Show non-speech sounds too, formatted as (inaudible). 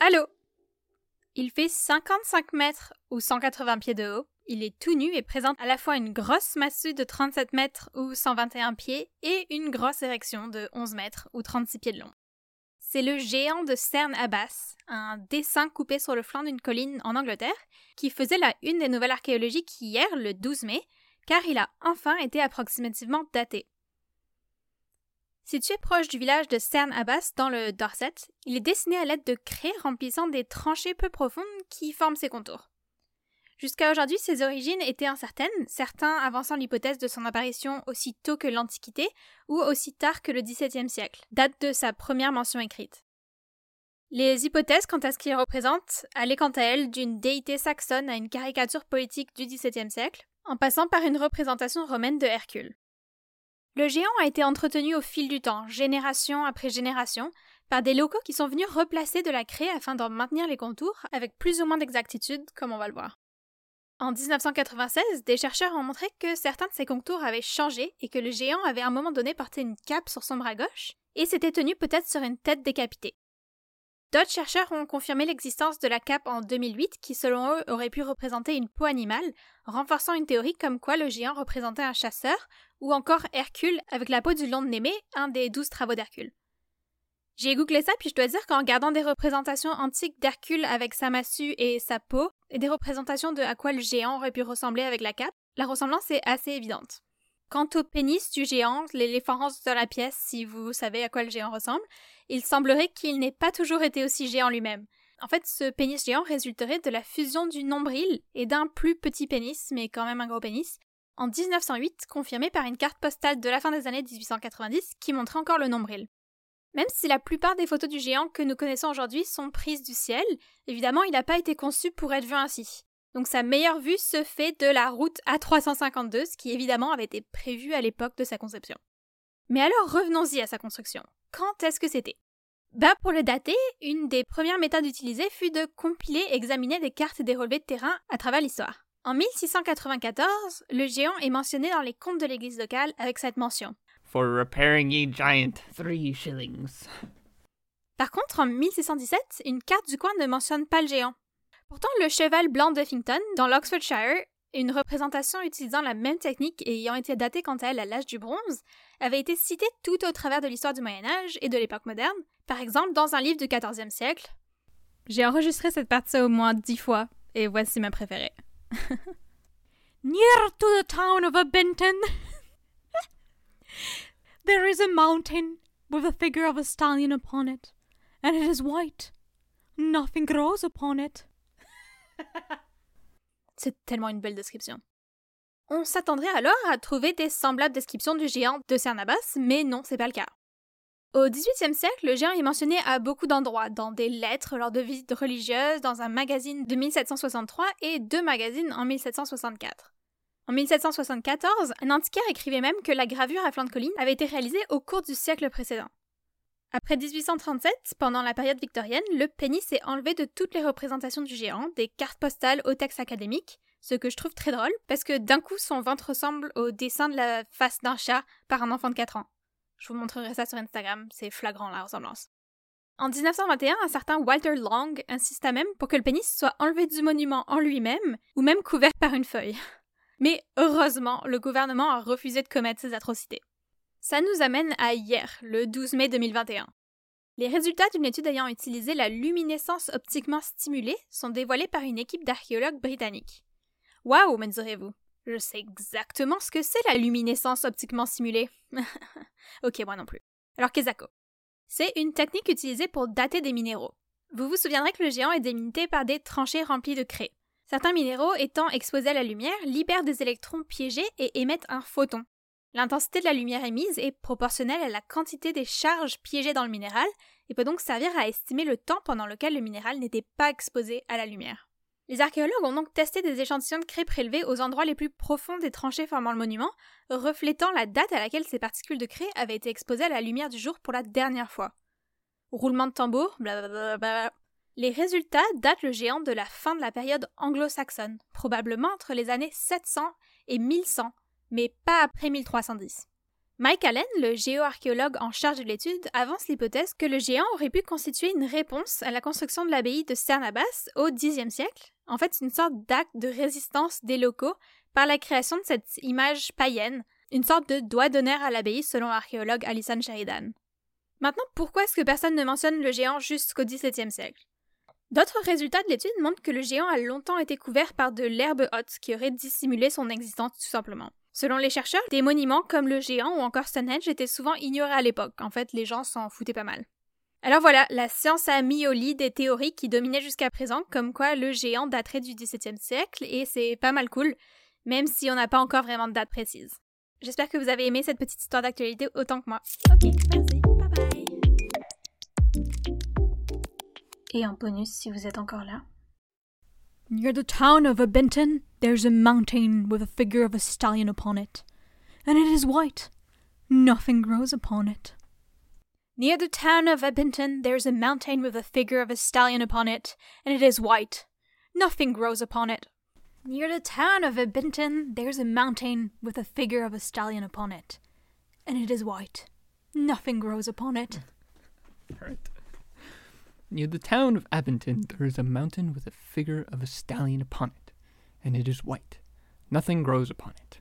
Allô? Il fait 55 mètres ou 180 pieds de haut. Il est tout nu et présente à la fois une grosse massue de 37 mètres ou 121 pieds et une grosse érection de 11 mètres ou 36 pieds de long. C'est le géant de Cern Abbas, un dessin coupé sur le flanc d'une colline en Angleterre, qui faisait la une des nouvelles archéologiques hier, le 12 mai, car il a enfin été approximativement daté. Situé proche du village de Cern Abbas dans le Dorset, il est dessiné à l'aide de craies remplissant des tranchées peu profondes qui forment ses contours. Jusqu'à aujourd'hui, ses origines étaient incertaines, certains avançant l'hypothèse de son apparition aussi tôt que l'Antiquité ou aussi tard que le XVIIe siècle, date de sa première mention écrite. Les hypothèses quant à ce qu'il représente allaient quant à elles d'une déité saxonne à une caricature politique du XVIIe siècle, en passant par une représentation romaine de Hercule. Le géant a été entretenu au fil du temps, génération après génération, par des locaux qui sont venus replacer de la craie afin d'en maintenir les contours avec plus ou moins d'exactitude, comme on va le voir. En 1996, des chercheurs ont montré que certains de ces contours avaient changé et que le géant avait à un moment donné porté une cape sur son bras gauche et s'était tenu peut-être sur une tête décapitée. D'autres chercheurs ont confirmé l'existence de la cape en 2008 qui selon eux aurait pu représenter une peau animale, renforçant une théorie comme quoi le géant représentait un chasseur, ou encore Hercule avec la peau du lion de Némée, un des douze travaux d'Hercule. J'ai googlé ça, puis je dois dire qu'en regardant des représentations antiques d'Hercule avec sa massue et sa peau, et des représentations de à quoi le géant aurait pu ressembler avec la cape, la ressemblance est assez évidente. Quant au pénis du géant, l'éléphant de la pièce, si vous savez à quoi le géant ressemble, il semblerait qu'il n'ait pas toujours été aussi géant lui-même. En fait, ce pénis géant résulterait de la fusion du nombril et d'un plus petit pénis, mais quand même un gros pénis, en 1908, confirmé par une carte postale de la fin des années 1890 qui montrait encore le nombril. Même si la plupart des photos du géant que nous connaissons aujourd'hui sont prises du ciel, évidemment, il n'a pas été conçu pour être vu ainsi. Donc sa meilleure vue se fait de la route A352, ce qui évidemment avait été prévu à l'époque de sa conception. Mais alors revenons-y à sa construction. Quand est-ce que c'était? Bah pour le dater, une des premières méthodes utilisées fut de compiler et examiner des cartes et des relevés de terrain à travers l'histoire. En 1694, le géant est mentionné dans les comptes de l'église locale avec cette mention. For repairing a giant, three shillings. Par contre, en 1617, une carte du coin ne mentionne pas le géant. Pourtant, le cheval blanc d'Uffington, dans l'Oxfordshire, une représentation utilisant la même technique et ayant été datée quant à elle à l'âge du bronze, avait été citée tout au travers de l'histoire du Moyen Âge et de l'époque moderne, par exemple dans un livre du XIVe siècle. J'ai enregistré cette partie au moins dix fois, et voici ma préférée. (laughs) Near to the town of Benton, (laughs) there is a mountain with the figure of a stallion upon it, and it is white. Nothing grows upon it. (laughs) C'est tellement une belle description. On s'attendrait alors à trouver des semblables descriptions du géant de Cernabas, mais non, c'est pas le cas. Au XVIIIe siècle, le géant est mentionné à beaucoup d'endroits, dans des lettres lors de visites religieuses, dans un magazine de 1763 et deux magazines en 1764. En 1774, un antiquaire écrivait même que la gravure à flanc de colline avait été réalisée au cours du siècle précédent. Après 1837, pendant la période victorienne, le pénis est enlevé de toutes les représentations du géant, des cartes postales au texte académique, ce que je trouve très drôle, parce que d'un coup son ventre ressemble au dessin de la face d'un chat par un enfant de 4 ans. Je vous montrerai ça sur Instagram, c'est flagrant la ressemblance. En 1921, un certain Walter Long insista même pour que le pénis soit enlevé du monument en lui-même, ou même couvert par une feuille. (laughs) Mais heureusement, le gouvernement a refusé de commettre ces atrocités. Ça nous amène à hier, le 12 mai 2021. Les résultats d'une étude ayant utilisé la luminescence optiquement stimulée sont dévoilés par une équipe d'archéologues britanniques. Waouh, me direz-vous. Je sais exactement ce que c'est la luminescence optiquement stimulée. (laughs) ok, moi non plus. Alors, Kezako. C'est une technique utilisée pour dater des minéraux. Vous vous souviendrez que le géant est délimité par des tranchées remplies de craie. Certains minéraux, étant exposés à la lumière, libèrent des électrons piégés et émettent un photon, L'intensité de la lumière émise est proportionnelle à la quantité des charges piégées dans le minéral et peut donc servir à estimer le temps pendant lequel le minéral n'était pas exposé à la lumière. Les archéologues ont donc testé des échantillons de craie prélevés aux endroits les plus profonds des tranchées formant le monument, reflétant la date à laquelle ces particules de craie avaient été exposées à la lumière du jour pour la dernière fois. Roulement de tambour, blablabla. Les résultats datent le géant de la fin de la période anglo-saxonne, probablement entre les années 700 et 1100, mais pas après 1310. Mike Allen, le géoarchéologue en charge de l'étude, avance l'hypothèse que le géant aurait pu constituer une réponse à la construction de l'abbaye de Cernabas au Xe siècle, en fait une sorte d'acte de résistance des locaux par la création de cette image païenne, une sorte de doigt d'honneur à l'abbaye selon l'archéologue Alison Sheridan. Maintenant, pourquoi est-ce que personne ne mentionne le géant jusqu'au XVIIe siècle? D'autres résultats de l'étude montrent que le géant a longtemps été couvert par de l'herbe haute qui aurait dissimulé son existence tout simplement. Selon les chercheurs, des monuments comme le géant ou encore Stonehenge étaient souvent ignorés à l'époque. En fait, les gens s'en foutaient pas mal. Alors voilà, la science a mis au lit des théories qui dominaient jusqu'à présent, comme quoi le géant daterait du XVIIe siècle, et c'est pas mal cool, même si on n'a pas encore vraiment de date précise. J'espère que vous avez aimé cette petite histoire d'actualité autant que moi. Ok, merci, bye bye. Et en bonus, si vous êtes encore là. The town of there's a mountain with a figure of a stallion upon it, and it is white. Nothing grows upon it. Near the town of Abenton, there's a mountain with a figure of a stallion upon it, and it is white. Nothing grows upon it. Near the town of Abenton, there's a mountain with a figure of a stallion upon it, and it is white. Nothing grows upon it. Near the town of Abington, there is a mountain with a figure of a stallion upon it, and it is white. Nothing grows upon it.